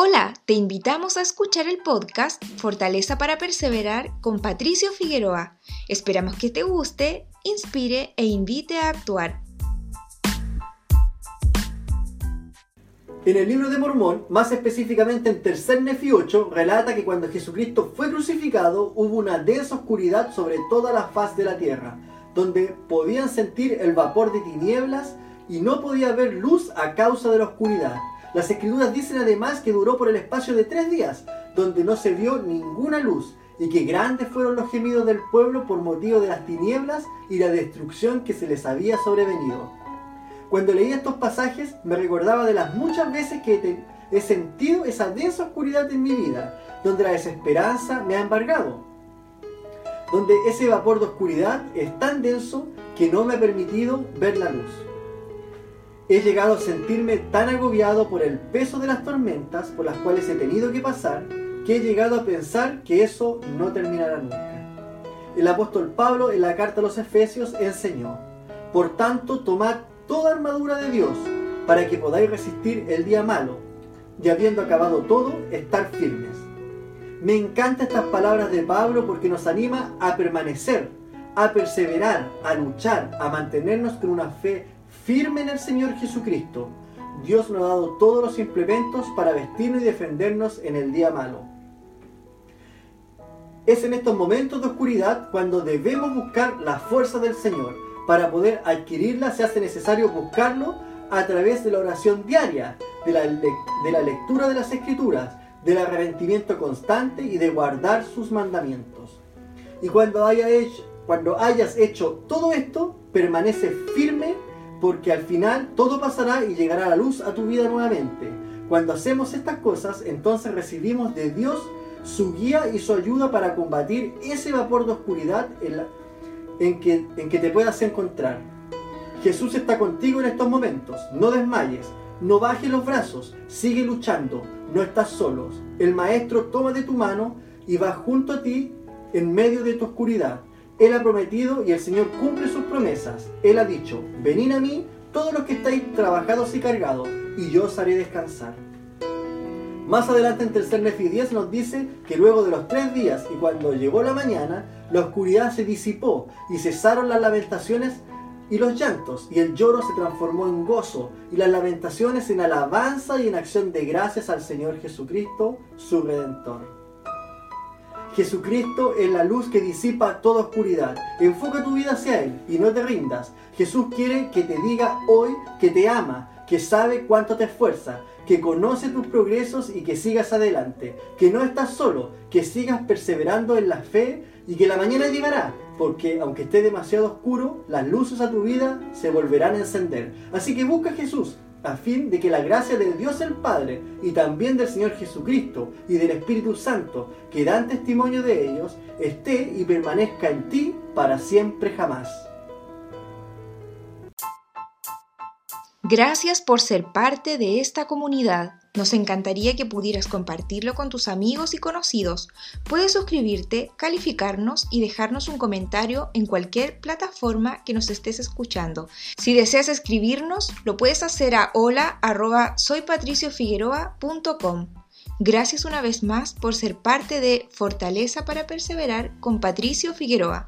Hola, te invitamos a escuchar el podcast Fortaleza para Perseverar con Patricio Figueroa. Esperamos que te guste, inspire e invite a actuar. En el libro de Mormón, más específicamente en Tercer Nefi 8, relata que cuando Jesucristo fue crucificado hubo una densa oscuridad sobre toda la faz de la tierra, donde podían sentir el vapor de tinieblas y no podía haber luz a causa de la oscuridad. Las escrituras dicen además que duró por el espacio de tres días, donde no se vio ninguna luz, y que grandes fueron los gemidos del pueblo por motivo de las tinieblas y la destrucción que se les había sobrevenido. Cuando leí estos pasajes me recordaba de las muchas veces que he sentido esa densa oscuridad en mi vida, donde la desesperanza me ha embargado, donde ese vapor de oscuridad es tan denso que no me ha permitido ver la luz. He llegado a sentirme tan agobiado por el peso de las tormentas por las cuales he tenido que pasar que he llegado a pensar que eso no terminará nunca. El apóstol Pablo en la carta a los Efesios enseñó, por tanto tomad toda armadura de Dios para que podáis resistir el día malo y habiendo acabado todo, estar firmes. Me encantan estas palabras de Pablo porque nos anima a permanecer, a perseverar, a luchar, a mantenernos con una fe firme en el Señor Jesucristo, Dios nos ha dado todos los implementos para vestirnos y defendernos en el día malo. Es en estos momentos de oscuridad cuando debemos buscar la fuerza del Señor. Para poder adquirirla se hace necesario buscarlo a través de la oración diaria, de la, lectura de las escrituras, del arrepentimiento constante y de guardar sus mandamientos. Y cuando hayas hecho todo esto, permanece firme porque al final todo pasará y llegará la luz a tu vida nuevamente. Cuando hacemos estas cosas, entonces recibimos de Dios su guía y su ayuda para combatir ese vapor de oscuridad en, que, en que te puedas encontrar. Jesús está contigo en estos momentos. No desmayes, no bajes los brazos, sigue luchando, no estás solos. El Maestro toma de tu mano y va junto a ti en medio de tu oscuridad. Él ha prometido y el Señor cumple sus promesas. Él ha dicho, venid a mí todos los que estáis trabajados y cargados, y yo os haré descansar. Más adelante en tercer Nefi 10 nos dice que luego de los tres días y cuando llegó la mañana, la oscuridad se disipó y cesaron las lamentaciones y los llantos, y el lloro se transformó en gozo, y las lamentaciones en alabanza y en acción de gracias al Señor Jesucristo, su Redentor. Jesucristo es la luz que disipa toda oscuridad. Enfoca tu vida hacia Él y no te rindas. Jesús quiere que te diga hoy que te ama, que sabe cuánto te esfuerza, que conoce tus progresos y que sigas adelante, que no estás solo, que sigas perseverando en la fe y que la mañana llegará, porque aunque esté demasiado oscuro, las luces a tu vida se volverán a encender. Así que busca a Jesús, a fin de que la gracia de Dios el Padre y también del Señor Jesucristo y del Espíritu Santo, que dan testimonio de ellos, esté y permanezca en ti para siempre jamás. Gracias por ser parte de esta comunidad. Nos encantaría que pudieras compartirlo con tus amigos y conocidos. Puedes suscribirte, calificarnos y dejarnos un comentario en cualquier plataforma que nos estés escuchando. Si deseas escribirnos, lo puedes hacer a hola@soypatriciofigueroa.com. Gracias una vez más por ser parte de Fortaleza para Perseverar con Patricio Figueroa.